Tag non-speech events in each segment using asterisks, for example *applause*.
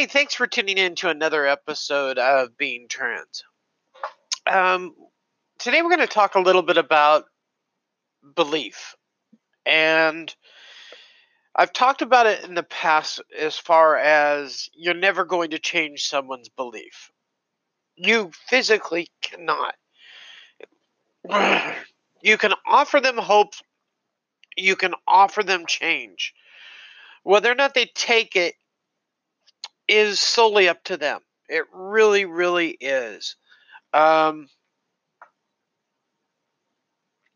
Hey, thanks for tuning in to another episode of Being Trans. Um, today we're going to talk a little bit about belief. And I've talked about it in the past as far as you're never going to change someone's belief. You physically cannot. *sighs* You can offer them hope, you can offer them change. Whether or not they take it is solely up to them. It really, really is. Um,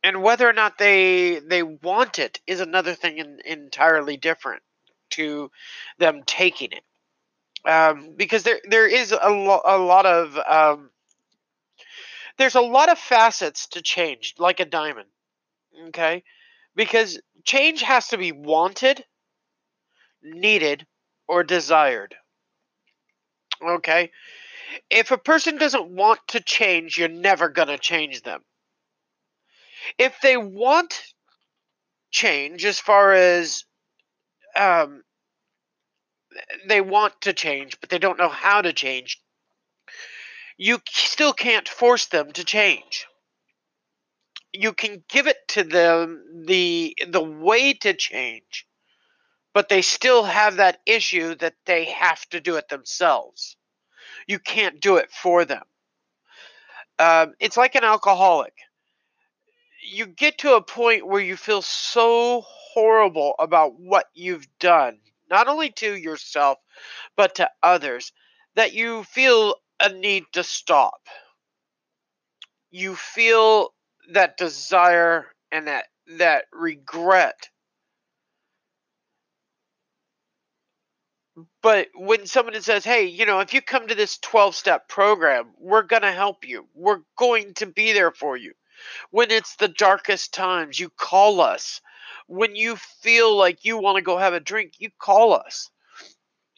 and whether or not they they want it is another thing in, entirely different to them taking it. Um, because there there is a, lo- a lot of um, there's a lot of facets to change, like a diamond. Okay, because change has to be wanted, needed, or desired. Okay? If a person doesn't want to change, you're never going to change them. If they want change, as far as um, they want to change, but they don't know how to change, you still can't force them to change. You can give it to them the the way to change, but they still have that issue that they have to do it themselves. You can't do it for them. Um, it's like an alcoholic. You get to a point where you feel so horrible about what you've done, not only to yourself, but to others, that you feel a need to stop. You feel that desire and that that regret But when someone says, hey, you know, if you come to this 12 step program, we're going to help you, we're going to be there for you. When it's the darkest times, you call us. When you feel like you want to go have a drink, you call us.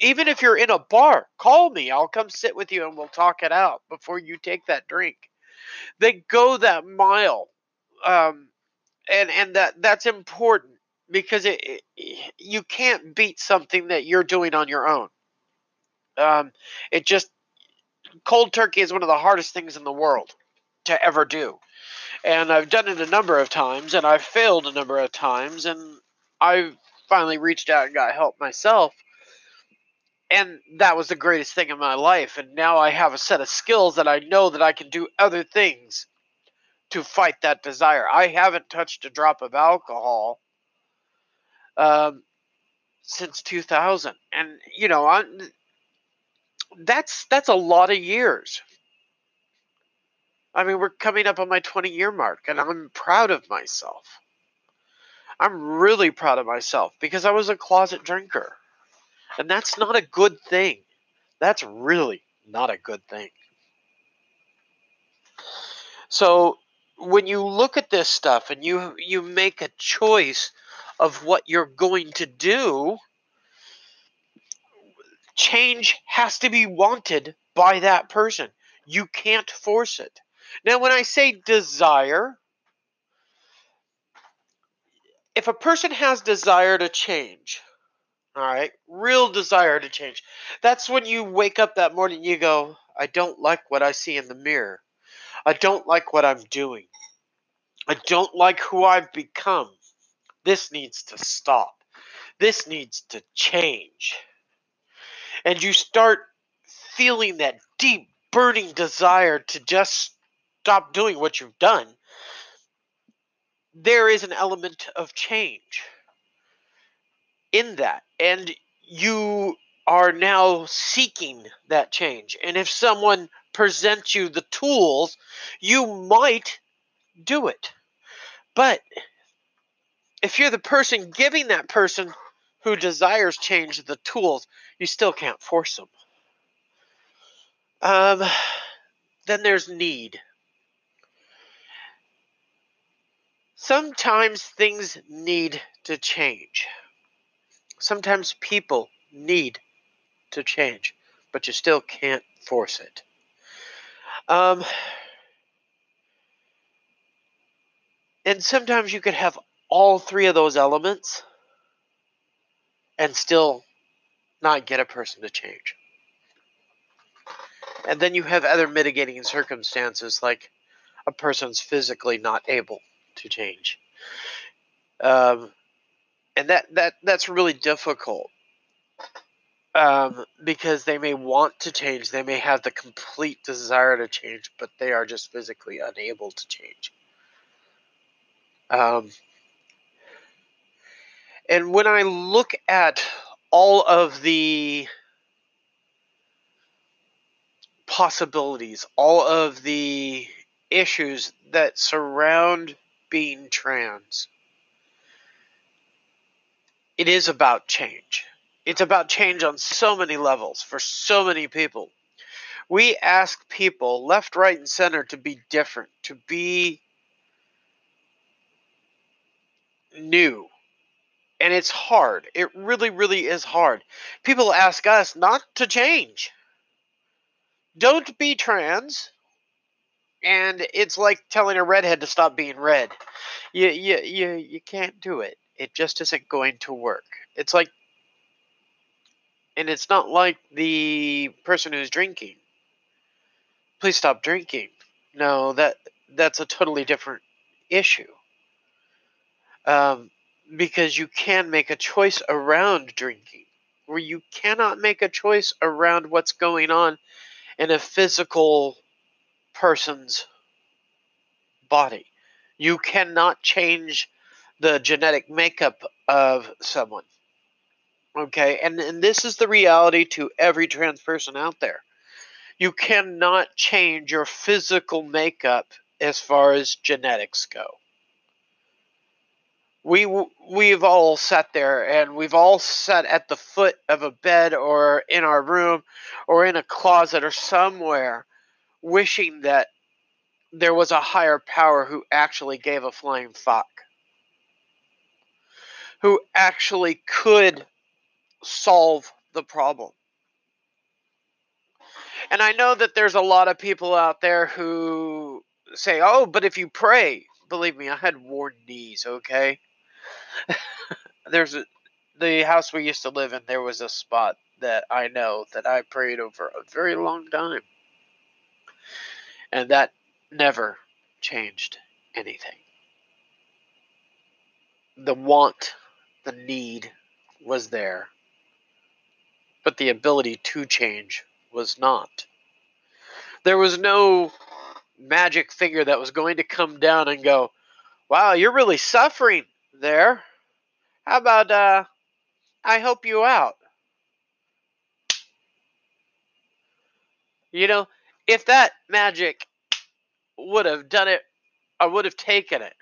Even if you're in a bar, call me. I'll come sit with you and we'll talk it out before you take that drink. They go that mile. Um, and and that that's important because it, it, you can't beat something that you're doing on your own. Um, it just cold turkey is one of the hardest things in the world to ever do, and I've done it a number of times, and I've failed a number of times, and I've finally reached out and got help myself. And that was the greatest thing in my life. And now I have a set of skills that I know that I can do other things to fight that desire. I haven't touched a drop of alcohol um, since 2000, and you know, I, that's that's a lot of years. I mean, we're coming up on my 20 year mark, and I'm proud of myself. I'm really proud of myself because I was a closet drinker. And that's not a good thing. That's really not a good thing. So when you look at this stuff and you you make a choice of what you're going to do, change has to be wanted by that person. You can't force it. Now, when I say desire, if a person has desire to change, all right, real desire to change, that's when you wake up that morning you go, I don't like what I see in the mirror. I don't like what I'm doing. I don't like who I've become. This needs to stop. This needs to change. And you start feeling that deep, burning desire to just stop doing what you've done. There is an element of change in that. And you are now seeking that change. And if someone presents you the tools, you might do it. But if you're the person giving that person who desires change the tools, you still can't force them. Um, then there's need. Sometimes things need to change. Sometimes people need to change, but you still can't force it. Um, and sometimes you could have all three of those elements and still not get a person to change. And then you have other mitigating circumstances like a person's physically not able to change. Um, and that, that that's really difficult um, because they may want to change, they may have the complete desire to change, but they are just physically unable to change. Um, and when I look at all of the possibilities, all of the issues that surround being trans, it is about change. It's about change on so many levels for so many people. We ask people left, right, and center to be different, to be new. And it's hard. It really, really is hard. People ask us not to change. Don't be trans. And it's like telling a redhead to stop being red. You, you, you, you can't do it. It just isn't going to work. It's like, and it's not like the person who's drinking. Please stop drinking. No, that that's a totally different issue. Um, because you can make a choice around drinking, where you cannot make a choice around what's going on in a physical person's body. You cannot change the genetic makeup of someone. Okay, and, and this is the reality to every trans person out there. You cannot change your physical makeup as far as genetics go we we've all sat there and we've all sat at the foot of a bed or in our room or in a closet or somewhere wishing that there was a higher power who actually gave a flying fuck. Who actually could solve the problem. And i know that there's a lot of people out there who say oh but if you pray believe me i had worn knees okay there's a, the house we used to live in. There was a spot that I know that I prayed over a very long time, and that never changed anything. The want, the need was there, but the ability to change was not. There was no magic finger that was going to come down and go, Wow, you're really suffering there. How about uh, I help you out? You know, if that magic would have done it, I would have taken it.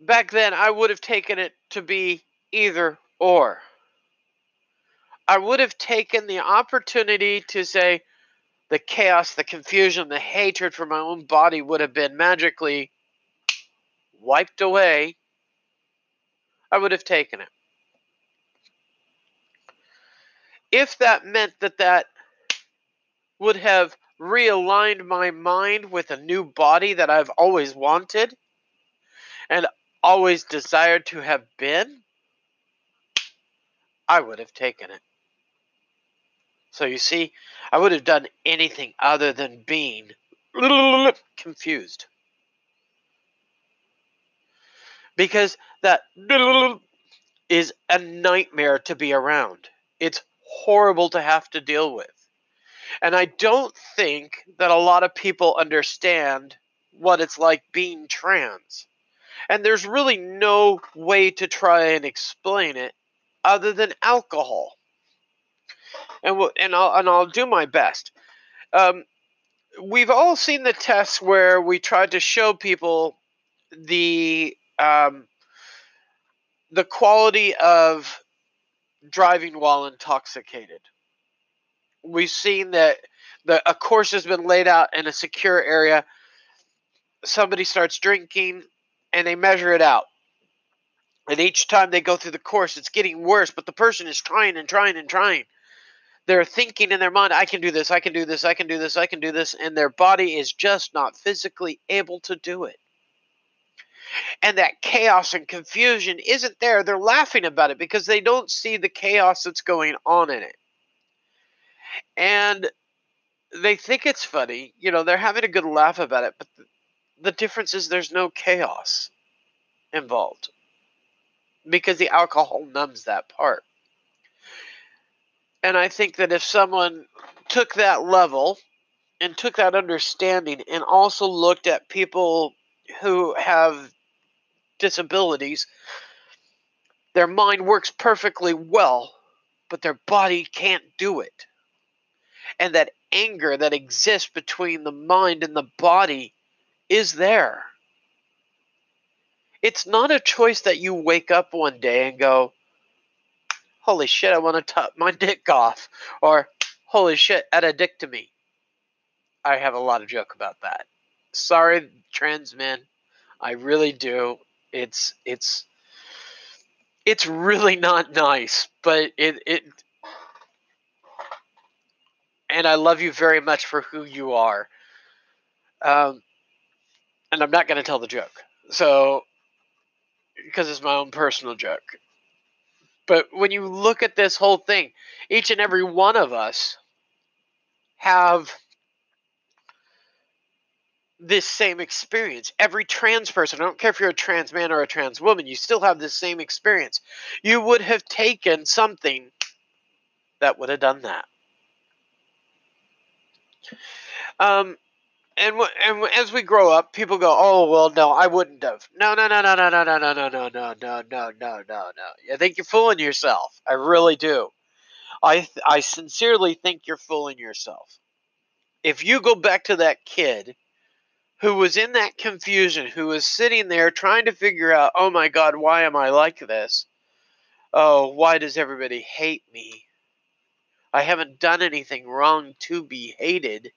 Back then, I would have taken it to be either or. I would have taken the opportunity to say the chaos, the confusion, the hatred for my own body would have been magically wiped away, I would have taken it. If that meant that that would have realigned my mind with a new body that I've always wanted and always desired to have been, I would have taken it. So you see, I would have done anything other than being *laughs* confused because that is a nightmare to be around. It's horrible to have to deal with. And I don't think that a lot of people understand what it's like being trans. And there's really no way to try and explain it other than alcohol. And we'll, and I'll and I'll do my best. Um, we've all seen the tests where we tried to show people the um, the quality of driving while intoxicated. We've seen that the a course has been laid out in a secure area. Somebody starts drinking and they measure it out. And each time they go through the course, it's getting worse, but the person is trying and trying and trying. They're thinking in their mind, I can do this, I can do this, I can do this, I can do this, and their body is just not physically able to do it and that chaos and confusion isn't there. They're laughing about it because they don't see the chaos that's going on in it. And they think it's funny. You know, they're having a good laugh about it, but the, difference is there's no chaos involved because the alcohol numbs that part. And I think that if someone took that level and took that understanding and also looked at people who have disabilities, their mind works perfectly well, but their body can't do it. And that anger that exists between the mind and the body is there. It's not a choice that you wake up one day and go, holy shit, I want to top my *laughs* dick off, or holy shit, add a dick to me. I have a lot of joke about that. Sorry, trans men. I really do. It's it's it's really not nice, but it it and I love you very much for who you are. Um, and I'm not going to tell the joke, so because it's my own personal joke. But when you look at this whole thing, each and every one of us have this same experience. Every trans person, I don't care if you're a trans man or a trans woman, you still have this same experience. You would have taken something that would have done that. Um, and and as we grow up, people go, "Oh well, no, I wouldn't have." No, no, no, no, no, no, no, no, no, no, no, no, no, no, no. I think you're fooling yourself. I really do. I I sincerely think you're fooling yourself. If you go back to that kid who was in that confusion, who was sitting there trying to figure out, "Oh my God, why am I like this? Oh, why does everybody hate me? I haven't done anything wrong to be hated."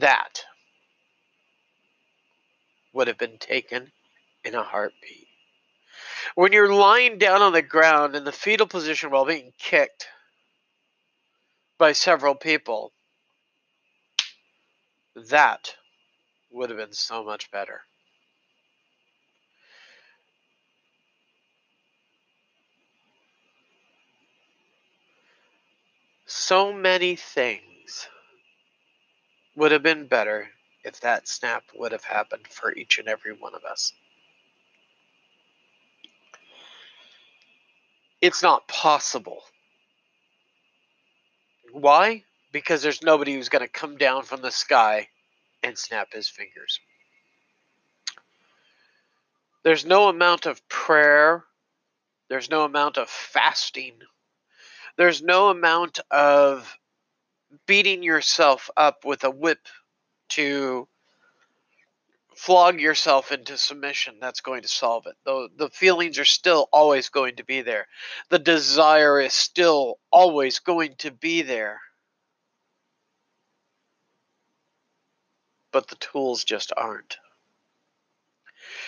that would have been taken in a heartbeat. When you're lying down on the ground in the fetal position while being kicked by several people, that would have been so much better. So many things would have been better if that snap would have happened for each and every one of us. It's not possible. Why? Because there's nobody who's going to come down from the sky and snap his fingers. There's no amount of prayer, there's no amount of fasting, there's no amount of beating yourself up with a whip to flog yourself into submission that's going to solve it. The, the feelings are still always going to be there. The desire is still always going to be there. But the tools just aren't.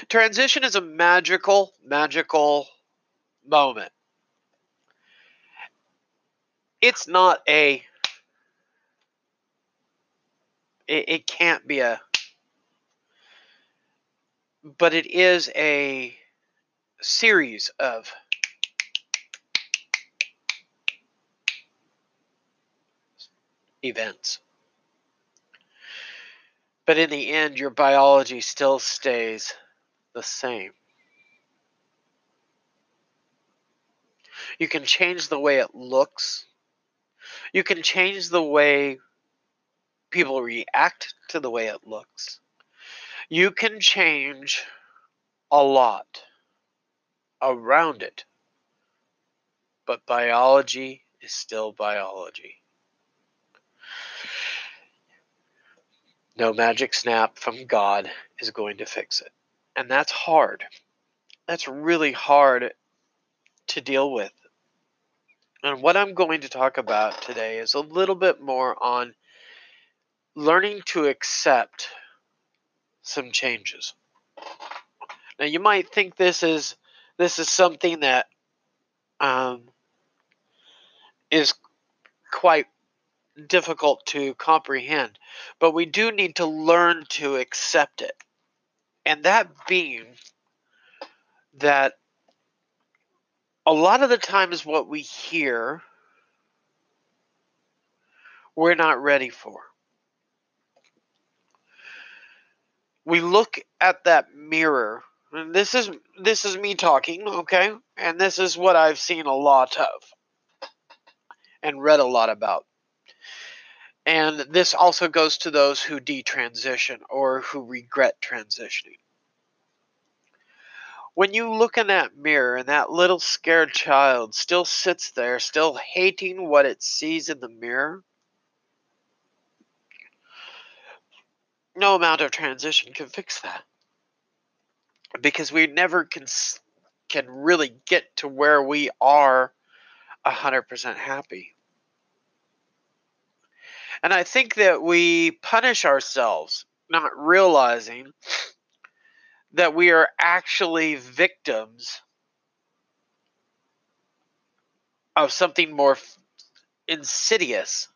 Transition is a magical, magical moment. It's not a it, it can't be a but it is a series of events. But in the end, your biology still stays the same. You can change the way it looks. You can change the way people react to the way it looks. You can change a lot around it, but biology is still biology. No magic snap from God is going to fix it. And that's hard. That's really hard to deal with. And what I'm going to talk about today is a little bit more on learning to accept some changes. Now you might think this is this is something that um, is quite difficult to comprehend, but we do need to learn to accept it. And that being that a lot of the times what we hear we're not ready for. We look at that mirror, and this is this is me talking, okay? And this is what I've seen a lot of and read a lot about. And this also goes to those who detransition or who regret transitioning when you look in that mirror and that little scared child still sits there, still hating what it sees in the mirror, no amount of transition can fix that. Because we never can, can really get to where we are 100% happy. And I think that we punish ourselves, not realizing that we are actually victims of something more insidious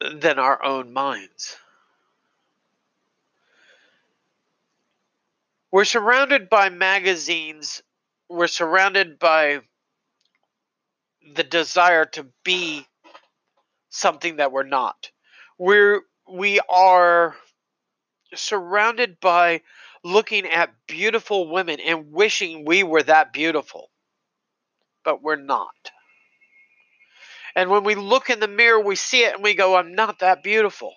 than our own minds. We're surrounded by magazines, we're surrounded by the desire to be something that we're not. We're we are surrounded by looking at beautiful women and wishing we were that beautiful. But we're not. And when we look in the mirror, we see it and we go, I'm not that beautiful.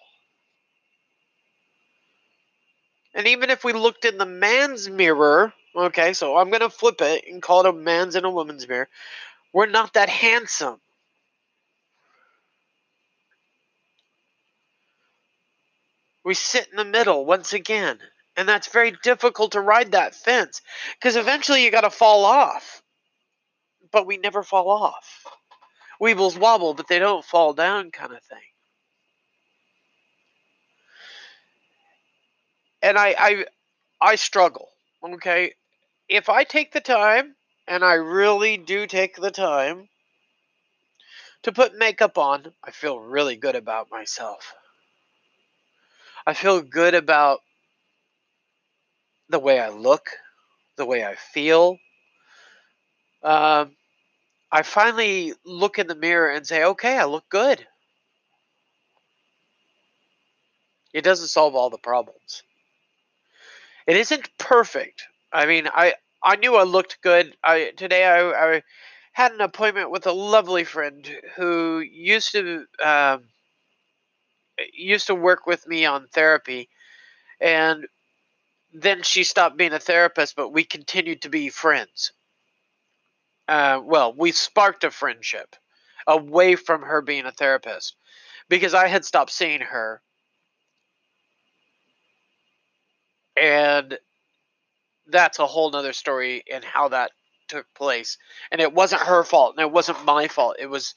And even if we looked in the man's mirror, okay, so I'm going to flip it and call it a man's and a woman's mirror, we're not that handsome. We sit in the middle once again. And that's very difficult to ride that fence because eventually you got to fall off. But we never fall off. Weebles wobble, but they don't fall down, kind of thing. And I, I, I struggle. Okay, if I take the time, and I really do take the time to put makeup on, I feel really good about myself. I feel good about the way I look, the way I feel. Um, I finally look in the mirror and say, okay, I look good. It doesn't solve all the problems. It isn't perfect. I mean, I I knew I looked good. I today I, I had an appointment with a lovely friend who used to um, used to work with me on therapy, and then she stopped being a therapist, but we continued to be friends. Uh, well, we sparked a friendship away from her being a therapist because I had stopped seeing her. And that's a whole nother story and how that took place. And it wasn't her fault and it wasn't my fault. It was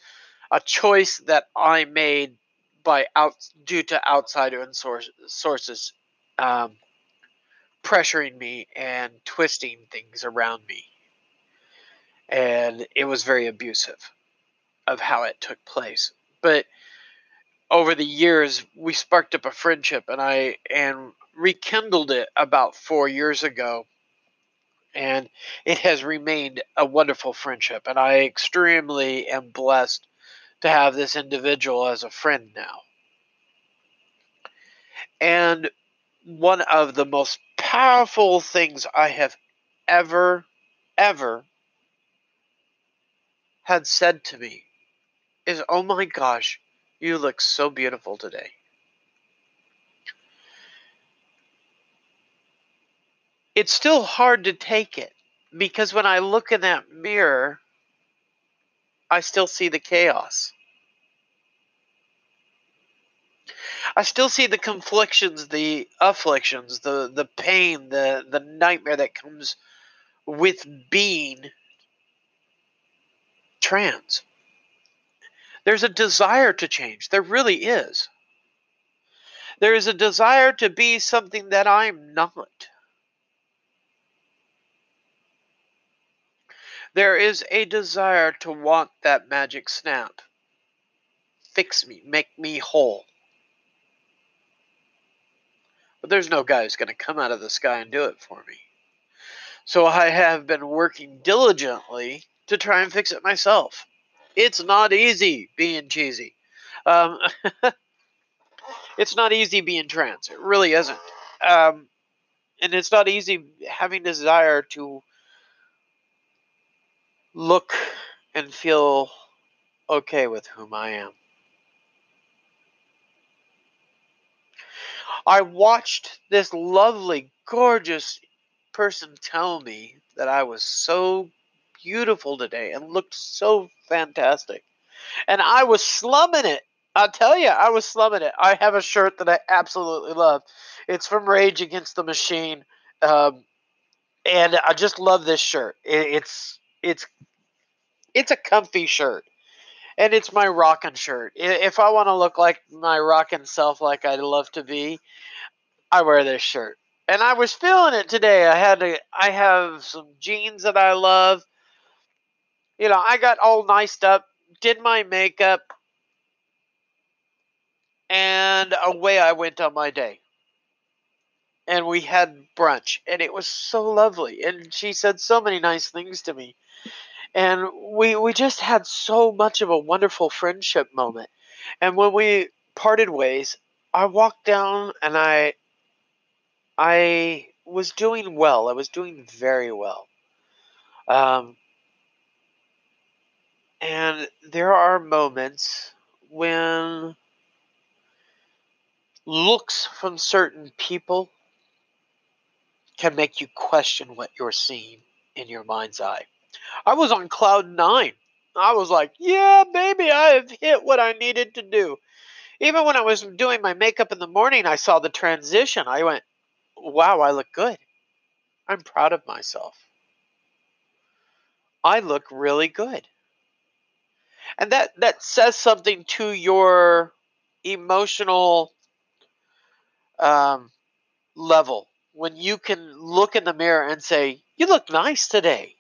a choice that I made by out due to outside source, sources um, pressuring me and twisting things around me, and it was very abusive of how it took place. But over the years, we sparked up a friendship, and I and rekindled it about four years ago and it has remained a wonderful friendship and i extremely am blessed to have this individual as a friend now. And one of the most powerful things I have ever, ever had said to me is, Oh my gosh, you look so beautiful today. It's still hard to take it because when I look in that mirror, I still see the chaos. I still see the conflictions, the afflictions, the the pain, the the nightmare that comes with being trans. There's a desire to change. There really is. There is a desire to be something that I'm not. There is a desire to want that magic snap. Fix me, make me whole. But there's no guy who's going to come out of the sky and do it for me. So I have been working diligently to try and fix it myself. It's not easy being cheesy. Um, *laughs* it's not easy being trans. It really isn't. Um, and it's not easy having desire to look and feel okay with whom I am. I watched this lovely, gorgeous person tell me that I was so beautiful today and looked so fantastic. And I was slumming it. I'll tell you, I was slumming it. I have a shirt that I absolutely love. It's from Rage Against the Machine. Um, and I just love this shirt. it's it's it's a comfy shirt and it's my rockin' shirt. If I want to look like my rockin' self, like I'd love to be, I wear this shirt. And I was feeling it today. I had a, I have some jeans that I love. You know, I got all niced up, did my makeup, and away I went on my day. And we had brunch, and it was so lovely. And she said so many nice things to me and we we just had so much of a wonderful friendship moment. And when we parted ways i walked down and i i was doing well. I was doing very well. Um, and there are moments when looks from certain people can make you question what you're seeing in your mind's eye I was on cloud nine. I was like, yeah, baby, I have hit what I needed to do. Even when I was doing my makeup in the morning, I saw the transition. I went, wow, I look good. I'm proud of myself. I look really good. And that, that says something to your emotional um, level when you can look in the mirror and say, You look nice today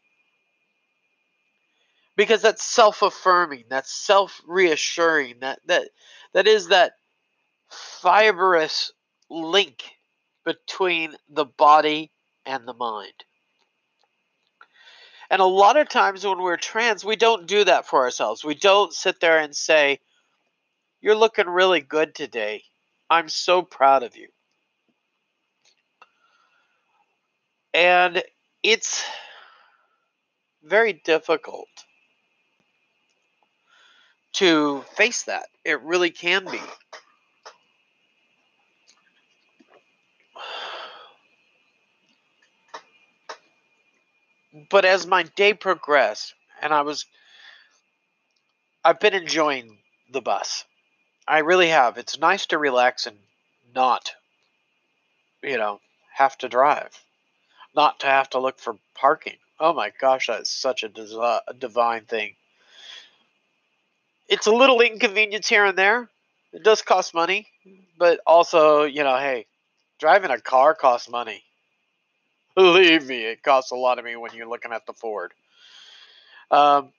because that's self-affirming that's self-reassuring that that that is that fibrous link between the body and the mind. And a lot of times when we're trans we don't do that for ourselves. We don't sit there and say you're looking really good today. I'm so proud of you. And it's very difficult to face that. It really can be. But as my day progressed, and I was, I've been enjoying the bus. I really have. It's nice to relax and not, you know, have to drive, not to have to look for parking. Oh my gosh, that's such a, a divine thing it's a little inconvenience here and there. It does cost money, but also, you know, hey, driving a car costs money. *laughs* Believe me, it costs a lot of money when you're looking at the Ford. Um,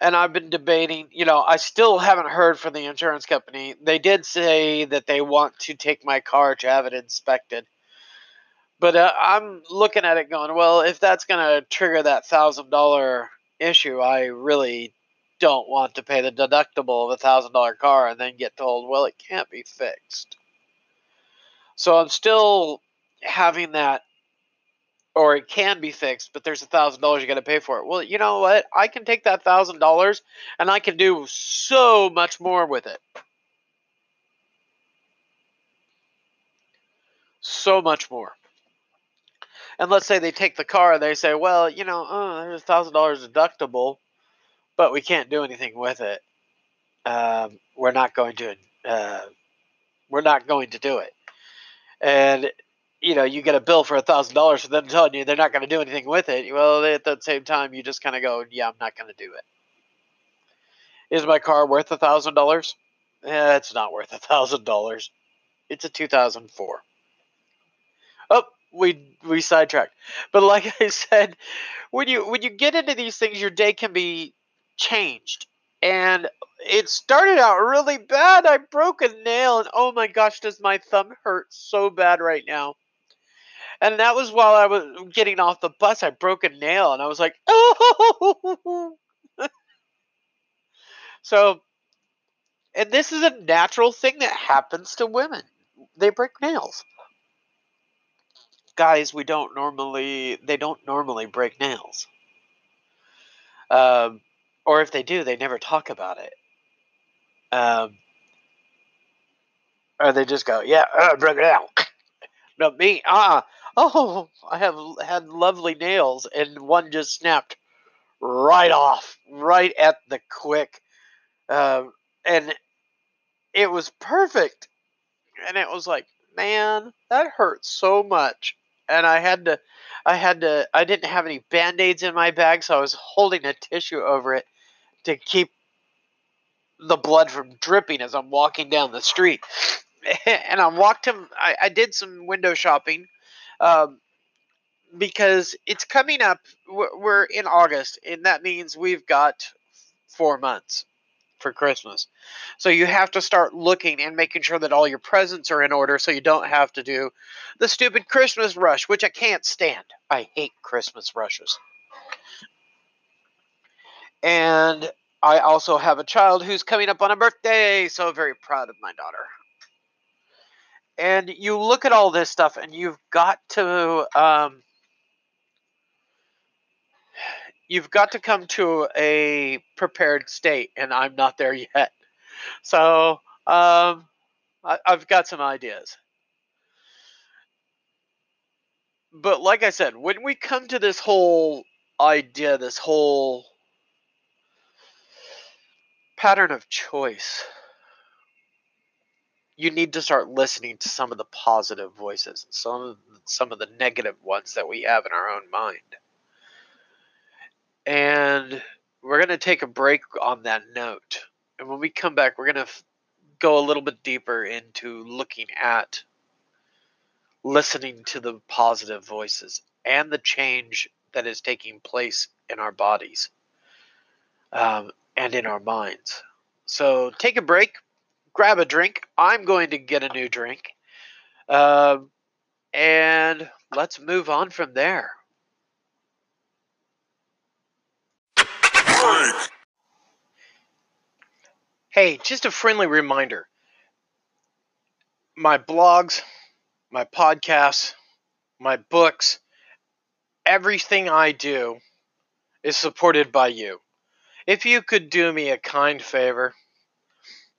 and I've been debating, you know, I still haven't heard from the insurance company. They did say that they want to take my car to have it inspected. But uh, I'm looking at it going, well, if that's going to trigger that $1,000 issue, I really don't want to pay the deductible of a thousand dollar car and then get told, well, it can't be fixed. So I'm still having that, or it can be fixed, but there's a thousand dollars you got to pay for it. Well, you know what? I can take that thousand dollars and I can do so much more with it. So much more. And let's say they take the car and they say, well, you know, oh, there's a thousand dollars deductible but we can't do anything with it. Um, we're not going to. Uh, we're not going to do it. And you know, you get a bill for a thousand dollars for them telling you they're not going to do anything with it. Well, at the same time, you just kind of go, "Yeah, I'm not going to do it." Is my car worth a thousand dollars? Eh, it's not worth a thousand dollars. It's a 2004. Oh, we we sidetracked. But like *laughs* I said, when you when you get into these things, your day can be changed. And it started out really bad. I broke a nail, and oh my gosh, does my thumb hurt so bad right now. And that was while I was getting off the bus. I broke a nail, and I was like, "Oh!" *laughs* so, and this is a natural thing that happens to women. They break nails. Guys, we don't normally. They don't normally break nails. Um, or if they do, they never talk about it. Um, or they just go, "Yeah, I broke it out." *laughs* No, me, ah, oh, I have had lovely nails, and one just snapped right off, right at the quick, um, and it was perfect. And it was like, man, that hurt so much, and I had to, I had to, I didn't have any band aids in my bag, so I was holding a tissue over it to keep the blood from dripping as I'm walking down the street. *laughs* and I walked him. I, I did some window shopping um, because it's coming up. We're in August, and that means we've got four months for Christmas. So you have to start looking and making sure that all your presents are in order so you don't have to do the stupid Christmas rush, which I can't stand. I hate Christmas rushes. And I also have a child who's coming up on a birthday, so very proud of my daughter and you look at all this stuff and you've got to um, you've got to come to a prepared state and i'm not there *laughs* yet so um, I, i've got some ideas but like i said when we come to this whole idea this whole pattern of choice you need to start listening to some of the positive voices and some some of the negative ones that we have in our own mind. And we're going to take a break on that note. And when we come back, we're going to go a little bit deeper into looking at listening to the positive voices and the change that is taking place in our bodies um, and in our minds. So take a break, grab a drink. I'm going to get a new drink. Um, and let's move on from there. Hey, just a friendly reminder my blogs, my podcasts, my books, everything I do is supported by you. If you could do me a kind favor,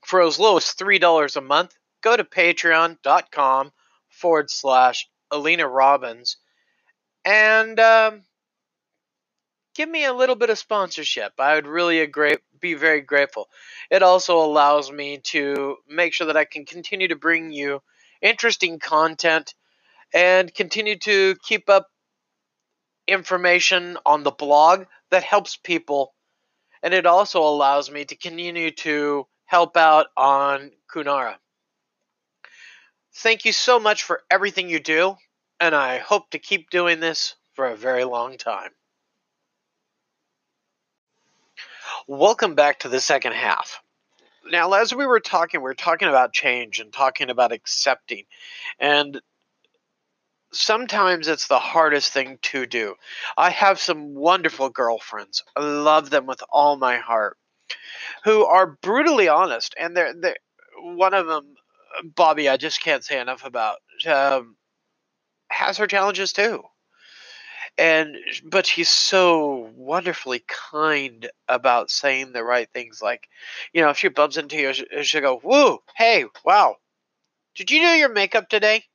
for as low as $3 a month, go to patreon.com forward slash Alina Robbins and um, give me a little bit of sponsorship. I would really be very grateful. It also allows me to make sure that I can continue to bring you interesting content and continue to keep up information on the blog that helps people. And it also allows me to continue to help out on Kunara. Thank you so much for everything you do, and I hope to keep doing this for a very long time. Welcome back to the second half. Now, as we were talking, we were talking about change and talking about accepting. And sometimes it's the hardest thing to do. I have some wonderful girlfriends. I love them with all my heart who are brutally honest, and they're, they're one of them, Bobby. I just can't say enough about. Um, has her challenges too, and but she's so wonderfully kind about saying the right things. Like, you know, if she bumps into you, she'll go, whoa hey, wow, did you do your makeup today?"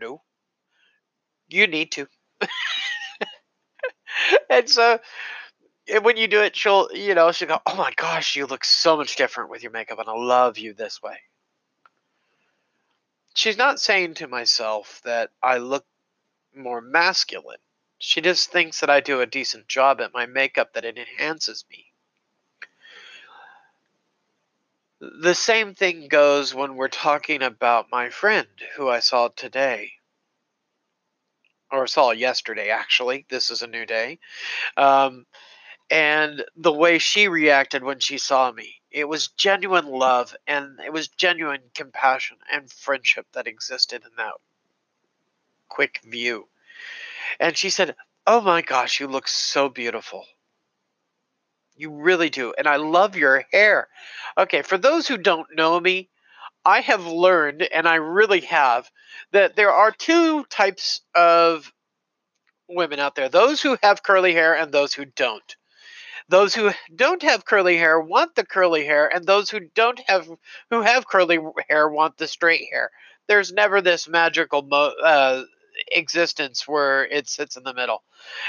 No. You need to. *laughs* and so and when you do it, she'll, you know, she'll go, "Oh my gosh, you look so much different with your makeup, and I love you this way." She's not saying to myself that I look more masculine. She just thinks that I do a decent job at my makeup, that it enhances me. The same thing goes when we're talking about my friend who I saw today, or saw yesterday, actually. This is a new day. Um, and the way she reacted when she saw me. It was genuine love and it was genuine compassion and friendship that existed in that. quick view. And she said, Oh my gosh, you look so beautiful. You really do. And I love your hair. Okay, for those who don't know me, I have learned, and I really have, that there are two types of women out there those who have curly hair and those who don't. Those who don't have curly hair want the curly hair, and those who don't have who have curly hair want the straight hair. There's never this magical mo- uh, existence where it sits in the middle.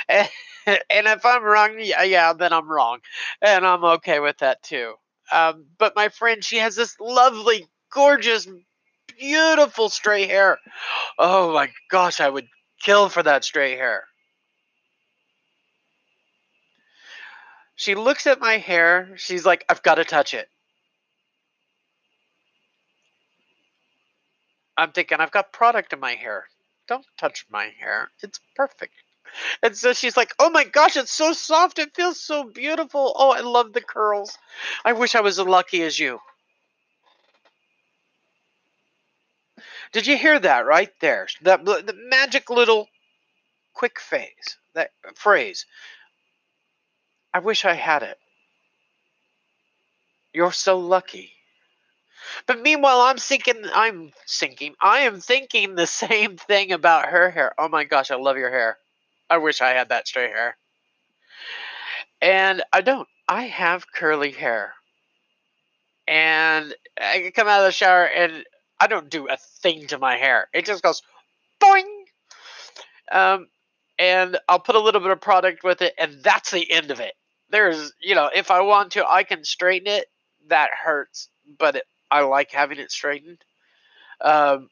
And, *laughs* and if I'm wrong, yeah, yeah, then I'm wrong, and I'm okay with that too. Um, but my friend, she has this lovely, gorgeous, beautiful straight hair. Oh my gosh, I would kill for that straight hair. She looks at my hair. She's like, I've got to touch it. I'm thinking, I've got product in my hair. Don't touch my hair. It's perfect. And so she's like, Oh my gosh, it's so soft. It feels so beautiful. Oh, I love the curls. I wish I was as lucky as you. Did you hear that right there? That the magic little quick phase, that phrase. I wish I had it. You're so lucky. But meanwhile, I'm thinking, I'm thinking, I am thinking the same thing about her hair. Oh my gosh, I love your hair. I wish I had that straight hair. And I don't. I have curly hair. And I come out of the shower and I don't do a thing to my hair. It just goes boing. Um, and I'll put a little bit of product with it, and that's the end of it. There's, you know, if I want to, I can straighten it. That hurts, but it, I like having it straightened. Um,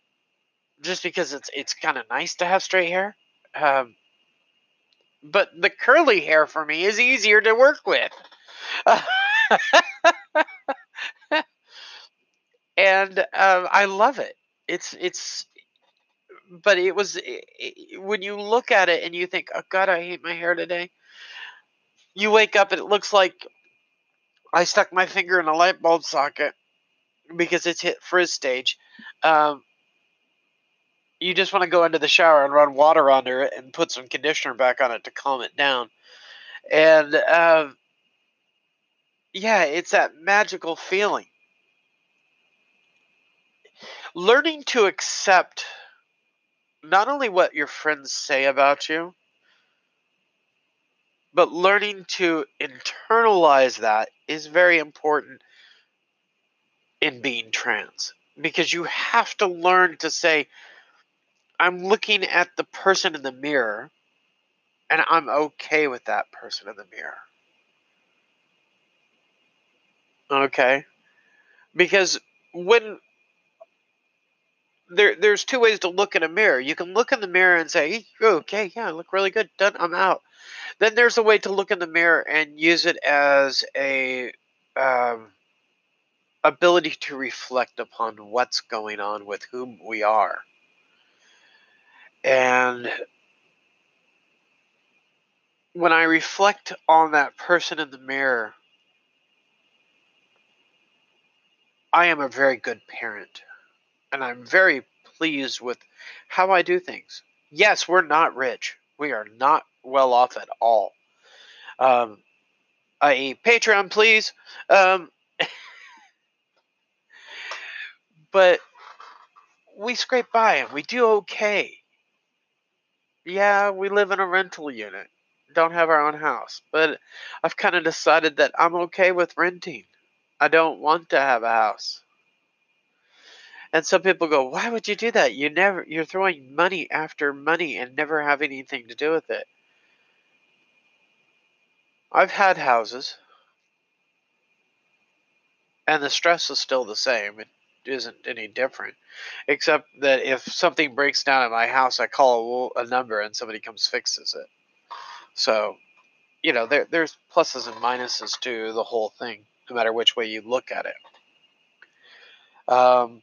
just because it's it's kind of nice to have straight hair. Um, but the curly hair for me is easier to work with. *laughs* and um, I love it. It's it's, but it was it, when you look at it and you think, "Oh God, I hate my hair today." You wake up and it looks like I stuck my finger in a light bulb socket because it's hit frizz stage. Um, you just want to go into the shower and run water under it and put some conditioner back on it to calm it down. And uh, yeah, it's that magical feeling. Learning to accept not only what your friends say about you, but learning to internalize that is very important in being trans because you have to learn to say, I'm looking at the person in the mirror and I'm okay with that person in the mirror. Okay? Because when there there's two ways to look in a mirror. You can look in the mirror and say, "Okay, yeah, I look really good. Done. I'm out." Then there's a way to look in the mirror and use it as a um, ability to reflect upon what's going on with whom we are. And when I reflect on that person in the mirror, I am a very good parent. And I'm very pleased with how I do things. Yes, we're not rich. We are not well off at all. Um, i.e., Patreon, please. Um, but we scrape by and we do okay. Yeah, we live in a rental unit, don't have our own house, but I've kind of decided that I'm okay with renting. I don't want to have a house. And some people go, "Why would you do that? You never you're throwing money after money and never have anything to do with it." I've had houses and the stress is still the same. It isn't any different, except that if something breaks down at my house, I call a, a number and somebody comes fixes it. So, you know, there there's pluses and minuses to the whole thing, no matter which way you look at it. Um,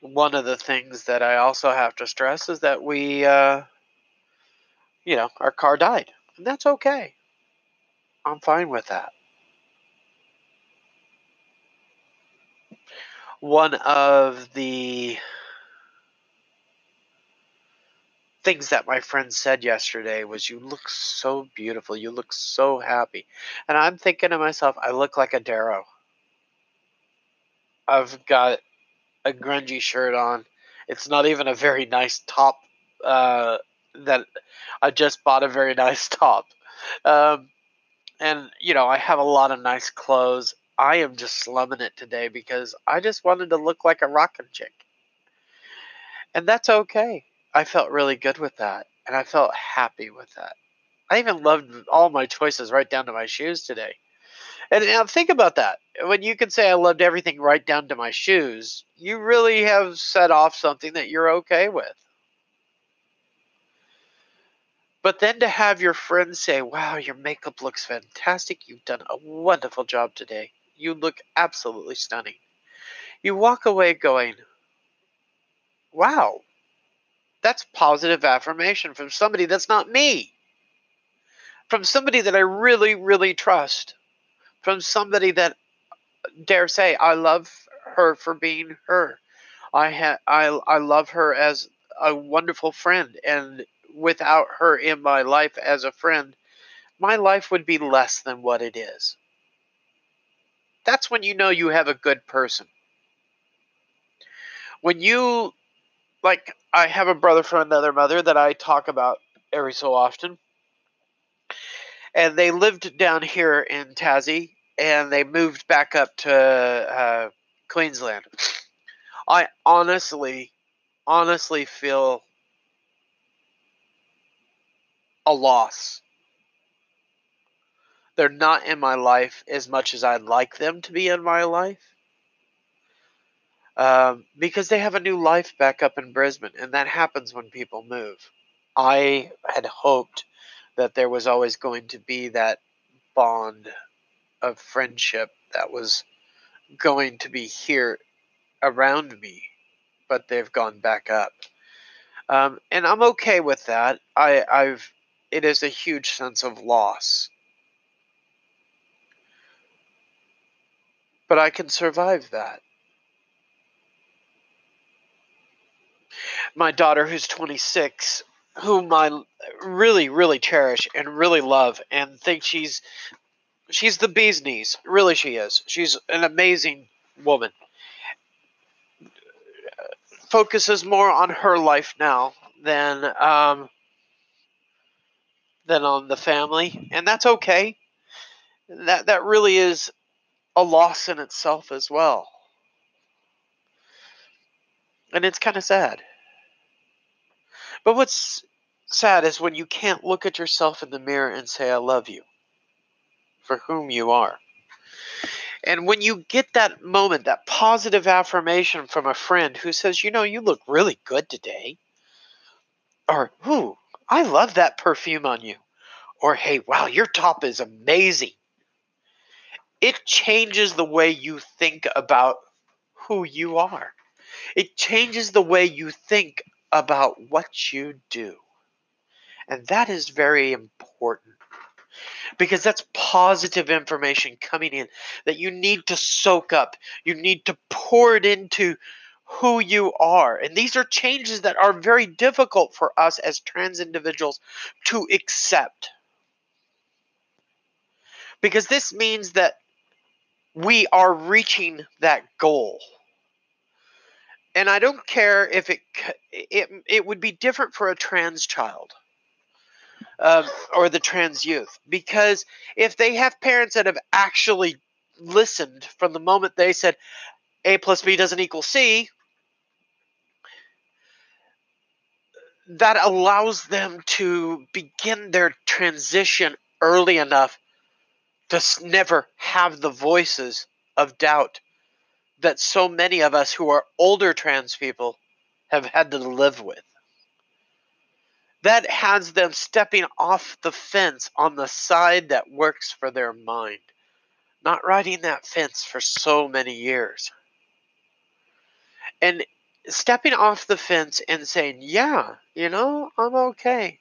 one of the things that I also have to stress is that we, uh, you know, our car died, and that's okay. I'm fine with that. One of the things that my friend said yesterday was you look so beautiful. You look so happy. And i'm thinking to myself i look like a darrow. I've got a grungy shirt on. It's not even a very nice top uh, that i just bought a very *laughs* nice top. Um, and you know i have a lot of nice clothes i am just slumming it today because i just wanted to look like a rockin' chick and that's okay I felt really good with that, and I felt happy with that. I even loved all my choices right down to my shoes today. And now think about that. When you can say I loved everything right down to my shoes, you really have set off something that you're okay with. But then to have your friends say, Wow, your makeup looks fantastic. You've done a wonderful job today. You look absolutely stunning. You walk away going, Wow, that's positive affirmation from somebody that's not me. From somebody that I really, really trust. From somebody that dare say I love her for being her. I ha- I I love her as a wonderful friend and without her in my life as a friend, my life would be less than what it is. That's when you know you have a good person. When you like I have a brother from another mother that I talk about every so often. And they lived down here in Tassie and they moved back up to uh, Queensland. I honestly, honestly feel a loss. They're not in my life as much as I'd like them to be in my life um, because they have a new life back up in Brisbane, and that happens when people move. I had hoped that there was always going to be that bond of friendship that was going to be here around me, but they've gone back up. Um, and I'm okay with that. I, I've it is a huge sense of loss. But I can survive that. my daughter, who's 26, whom I really, really cherish and really love, and think she's she's the bee's knees. Really, she is. She's an amazing woman. Focuses more on her life now than um, than on the family, and that's okay. That that really is a loss in itself as well, and it's kind of sad. But what's sad is when you can't look at yourself in the mirror and say, I love you for whom you are. And when you get that moment, that positive affirmation from a friend who says, You know, you look really good today, or, Ooh, I love that perfume on you, or, Hey, wow, your top is amazing. It changes the way you think about who you are. It changes the way you think about what you do. And that is very important because that's positive information coming in that you need to soak up. You need to pour it into who you are. And these are changes that are very difficult for us as trans individuals to accept. Because this means that we are reaching that goal. And I don't care if it it it would be different for a trans child um, or the trans youth because if they have parents that have actually listened from the moment they said A plus B doesn't equal C, that allows them to begin their transition early enough to never have the voices of doubt that so many of us who are older trans people have had to live with. That has them stepping off the fence on the side that works for their mind, not riding that fence for so many years. And stepping off the fence and saying, Yeah, you know, I'm okay.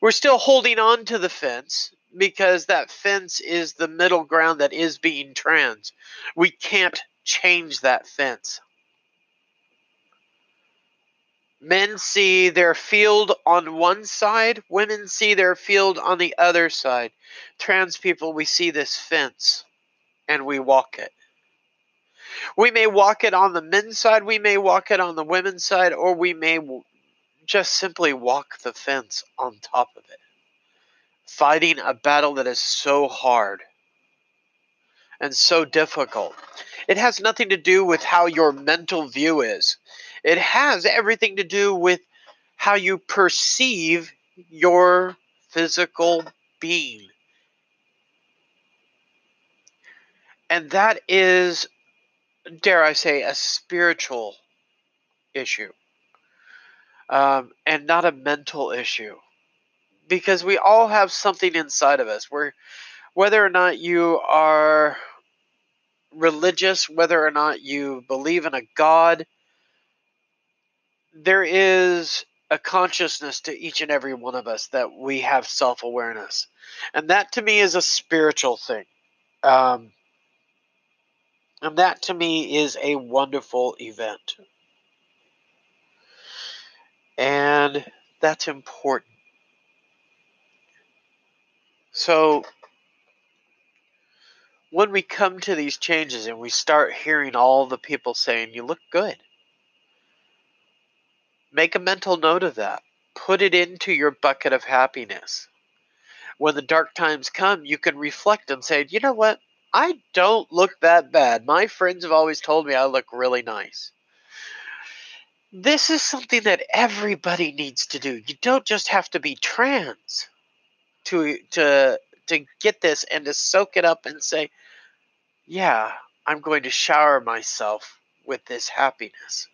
We're still holding on to the fence because that fence is the middle ground that is being trans. We can't change that fence. Men see their field on one side, women see their field on the other side. Trans people, we see this fence and we walk it. We may walk it on the men's side, we may walk it on the women's side, or we may just simply walk the fence on top of it. Fighting a battle that is so hard and so difficult. It has nothing to do with how your mental view is, it has everything to do with how you perceive your physical being. And that is, dare I say, a spiritual issue um, and not a mental issue. Because we all have something inside of us. Where, whether or not you are religious, whether or not you believe in a God, there is a consciousness to each and every one of us that we have self awareness. And that to me is a spiritual thing. Um, and that to me is a wonderful event. And that's important. So, when we come to these changes and we start hearing all the people saying, You look good, make a mental note of that. Put it into your bucket of happiness. When the dark times come, you can reflect and say, You know what? I don't look that bad. My friends have always told me I look really nice. This is something that everybody needs to do. You don't just have to be trans to to to get this and to soak it up and say, "Yeah, I'm going to shower myself with this happiness."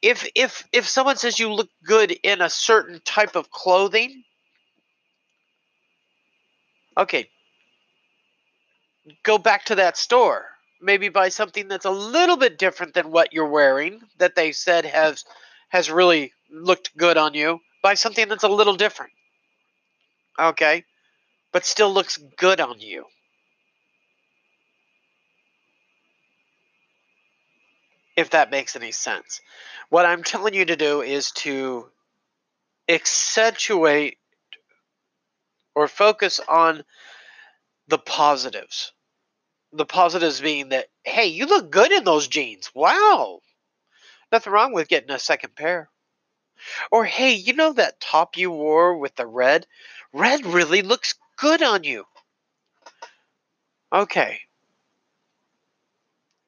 If if if someone says you look good in a certain type of clothing, okay, go back to that store. Maybe buy something that's a little bit different than what you're wearing that they said has has really looked good on you. Buy something that's a little different. Okay? But still looks good on you. If that makes any sense. What I'm telling you to do is to accentuate or focus on the positives. The positives being that, hey, you look good in those jeans. Wow. Nothing wrong with getting a second pair. Or, hey, you know that top you wore with the red? Red really looks good on you. Okay.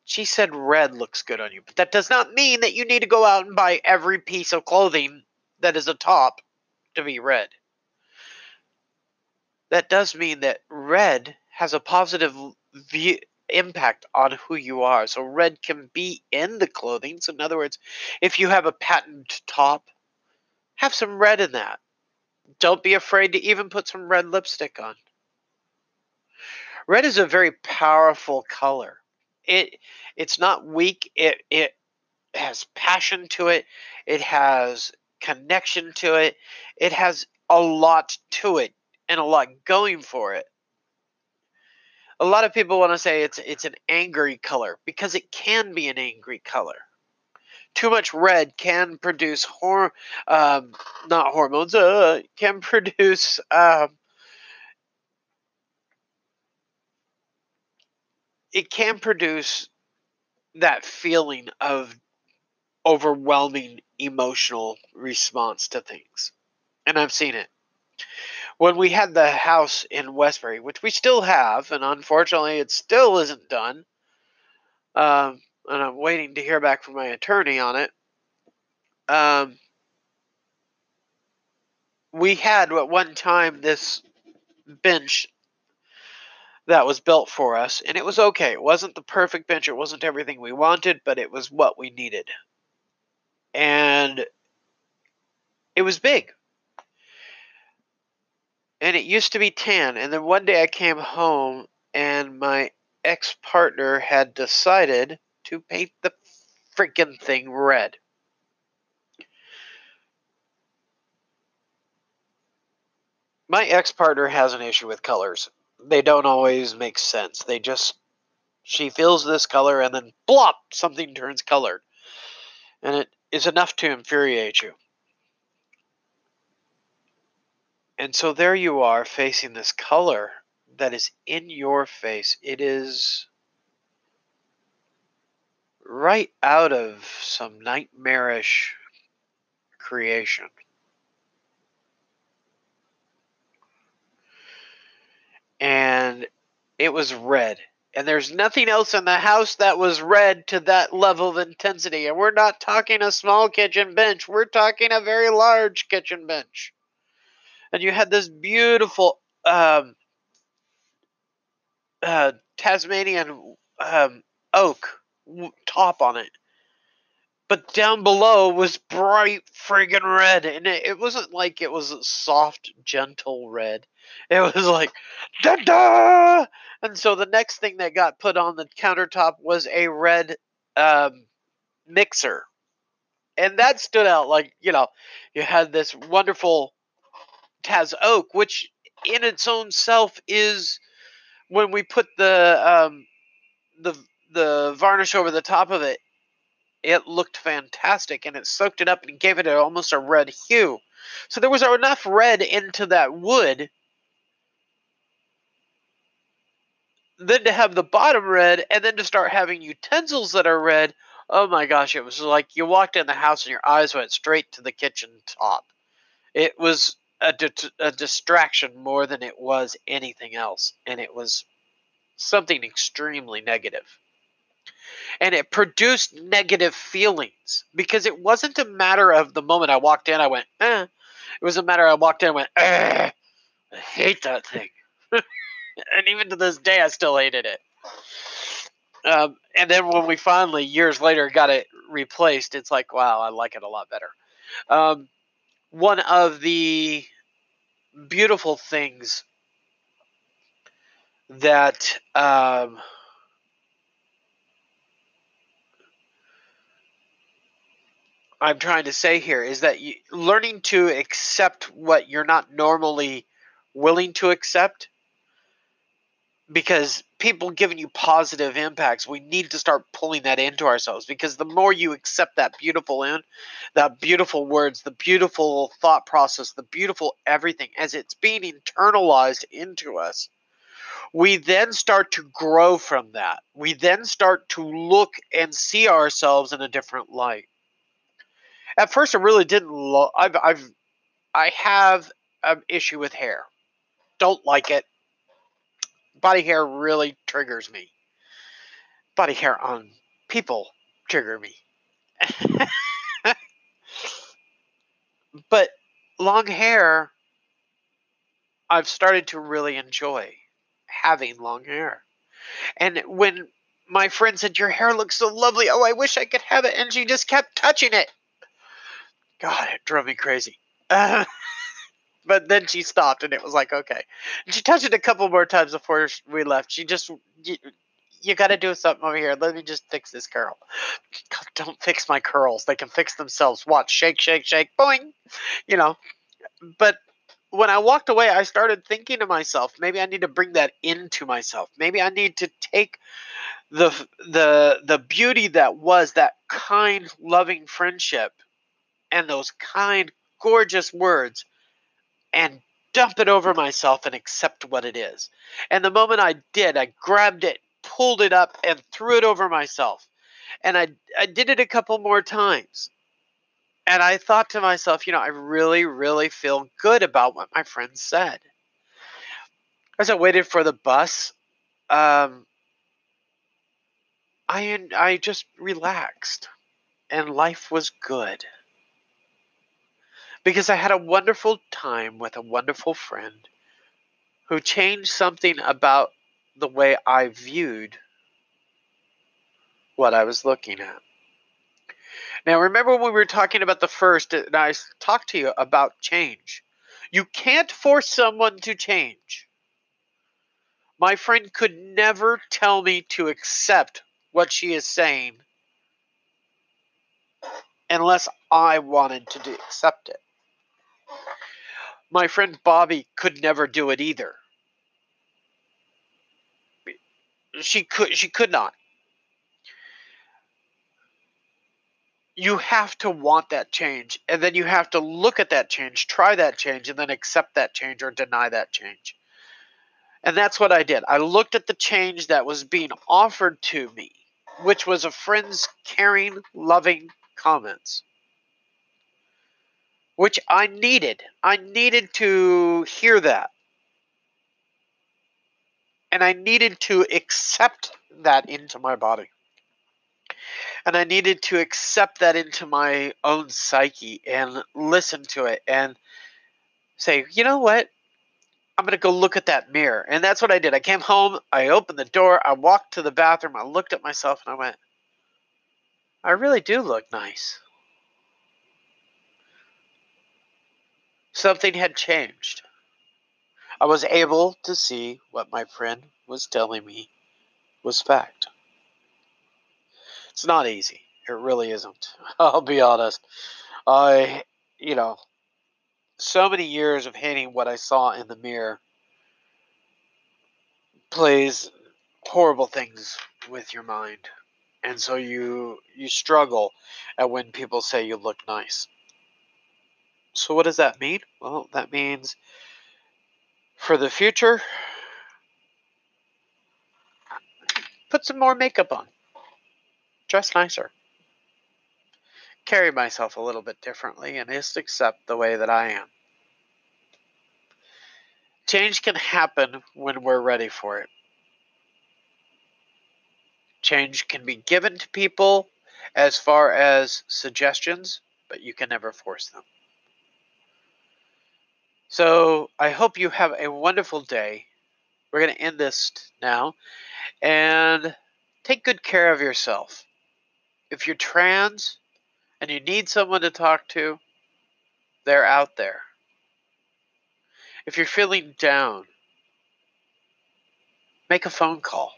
She said red looks good on you, but that does not mean that you need to go out and buy every piece of clothing that is a top to be red that does mean that red has a positive view, impact on who you are. So red can be in the clothing. So in other words, if you have a patent top, have some red in that. Don't be afraid to even put some red lipstick on. Red is a very powerful color. It it's not weak. It it has passion to it. It has connection to it. It has a lot to it and a lot going for it. A lot of people want to say it's it's an angry color because it can be an angry color. Too much red can produce hor um, not hormones uh, can produce um, it can produce that feeling of overwhelming emotional response to things. And I've seen it when we had the house in Westbury, which we still have, and unfortunately it still isn't done, um, and I'm waiting to hear back from my attorney on it. Um, we had at one time this bench that was built for us, and it was okay. It wasn't the perfect bench, it wasn't everything we wanted, but it was what we needed. And it was big and it used to be tan. And then one day I came home and my ex partner had decided to paint the freaking thing red. My ex partner has an issue with colors. They don't always make sense. They just, she feels this color and then blop, something turns colored. And it, is enough to infuriate you. And so there you are facing this color that is in your face. It is right out of some nightmarish creation. And it was red. And there's nothing else in the house that was red to that level of intensity. And we're not talking a small kitchen bench, we're talking a very large kitchen bench. And you had this beautiful um, uh, Tasmanian um, oak top on it. But down below was bright friggin' red, and it, it wasn't like it was soft, gentle red. It was *laughs* like da da. And so the next thing that got put on the countertop was a red um, mixer, and that stood out. Like you know, you had this wonderful Taz oak, which in its own self is when we put the um, the the varnish over the top of it, it looked fantastic and it soaked it up and gave it almost a red hue. So there was enough red into that wood. Then to have the bottom red and then to start having utensils that are red. Oh my gosh, it was like you walked in the house and your eyes went straight to the kitchen top. It was a, di- a distraction more than it was anything else. And it was something extremely negative and it produced negative feelings because it wasn't a matter of the moment I walked in, I went, eh. It was a matter I walked in, and went, eh, I hate that thing. *laughs* and even to this day, I still hated it. Um, and then when we finally, years later, got it replaced, it's like, wow, I like it a lot better. Um, one of the beautiful things that um, I'm trying to say here is that you, learning to accept what you're not normally willing to accept because people giving you positive impacts we need to start pulling that into ourselves because the more you accept that beautiful in that beautiful words the beautiful thought process the beautiful everything as it's being internalized into us we then start to grow from that. We then start to look and see ourselves in a different light at first, I really didn't. Lo- I've, I've, I have an issue with hair. Don't like it. Body hair really triggers me. Body hair on people trigger me. *laughs* but long hair, I've started to really enjoy having long hair. And when my friend said, Your hair looks so lovely. Oh, I wish I could have it. And she just kept touching it. God, it drove me crazy. Uh, *laughs* but then she stopped, and it was like, okay. And she touched it a couple more times before we left. She just, you, you got to do something over here. Let me just fix this curl. God, don't fix my curls. They can fix themselves. Watch, shake, shake, shake, boing. You know. But when I walked away, I started thinking to myself, maybe I need to bring that into myself. Maybe I need to take the the the beauty that was that kind, loving friendship and those kind, gorgeous words and dump it over myself and accept what it is. And the moment I did, I grabbed it, pulled it up, and threw it over myself. And I, I did it a couple more times. And I thought to myself, you know, I really, really feel good about what my friend said. As I waited for the bus, um, I I just relaxed, and life was good because I had a wonderful time with a wonderful friend who changed something about the way I viewed what I was looking at. Now, remember when we were talking about the first, and I talked to you about change. You can't force someone to change. My friend could never tell me to accept what she is saying unless I wanted to accept it. My friend Bobby could never do it either. She could she could not. you have to want that change and then you have to look at that change try that change and then accept that change or deny that change and that's what i did i looked at the change that was being offered to me which was a friend's caring loving comments which i needed i needed to hear that and i needed to accept that into my body and I needed to accept that into my own psyche and listen to it and say, you know what? I'm going to go look at that mirror. And that's what I did. I came home, I opened the door, I walked to the bathroom, I looked at myself, and I went, I really do look nice. Something had changed. I was able to see what my friend was telling me was fact. It's not easy. It really isn't. *laughs* I'll be honest. I, you know, so many years of hating what I saw in the mirror plays horrible things with your mind. And so you you struggle at when people say you look nice. So what does that mean? Well, that means for the future put some more makeup on dress nicer, carry myself a little bit differently, and just accept the way that I am. Change can happen when we're ready for it. Change can be given to people as far as suggestions, but you can never force them. So I hope you have a wonderful day. We're going to end this now. And take good care of yourself if you're trans and you need someone to talk to, they're out there. If you're feeling down, make a phone call.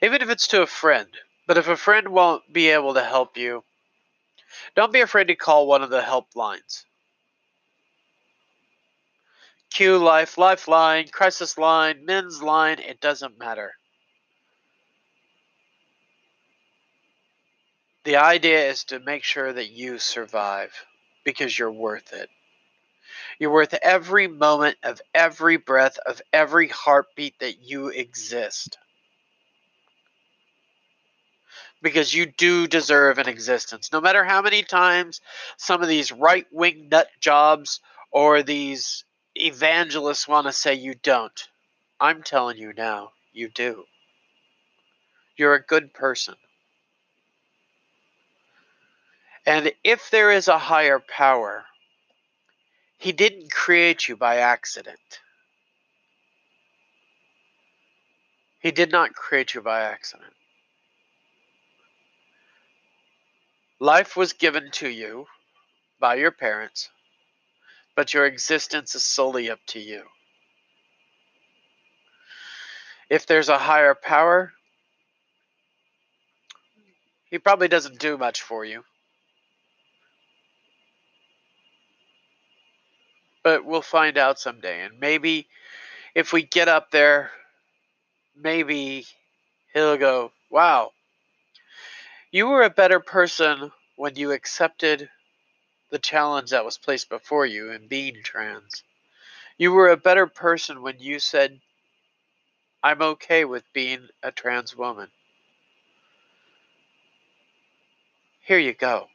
Even if it's to a friend. But if a friend won't be able to help you, don't be afraid to call one of the helplines. Q Life, Lifeline, Crisis Line, Men's Line, it doesn't matter. The idea is to make sure that you survive because you're worth it. You're worth every moment of every breath of every heartbeat that you exist. Because you do deserve an existence. No matter how many times some of these right wing nut jobs or these evangelists want to say you don't, I'm telling you now, you do. You're a good person. And if there is a higher power, he didn't create you by accident. He did not create you by accident. Life was given to you by your parents, but your existence is solely up to you. If there's a higher power, he probably doesn't do much for you. but we'll find out someday. And maybe if we get up there, maybe he'll go, Wow, you were a better person when you accepted the challenge that was placed before you in being trans. You were a better person when you said, I'm okay with being a trans woman. Here you go.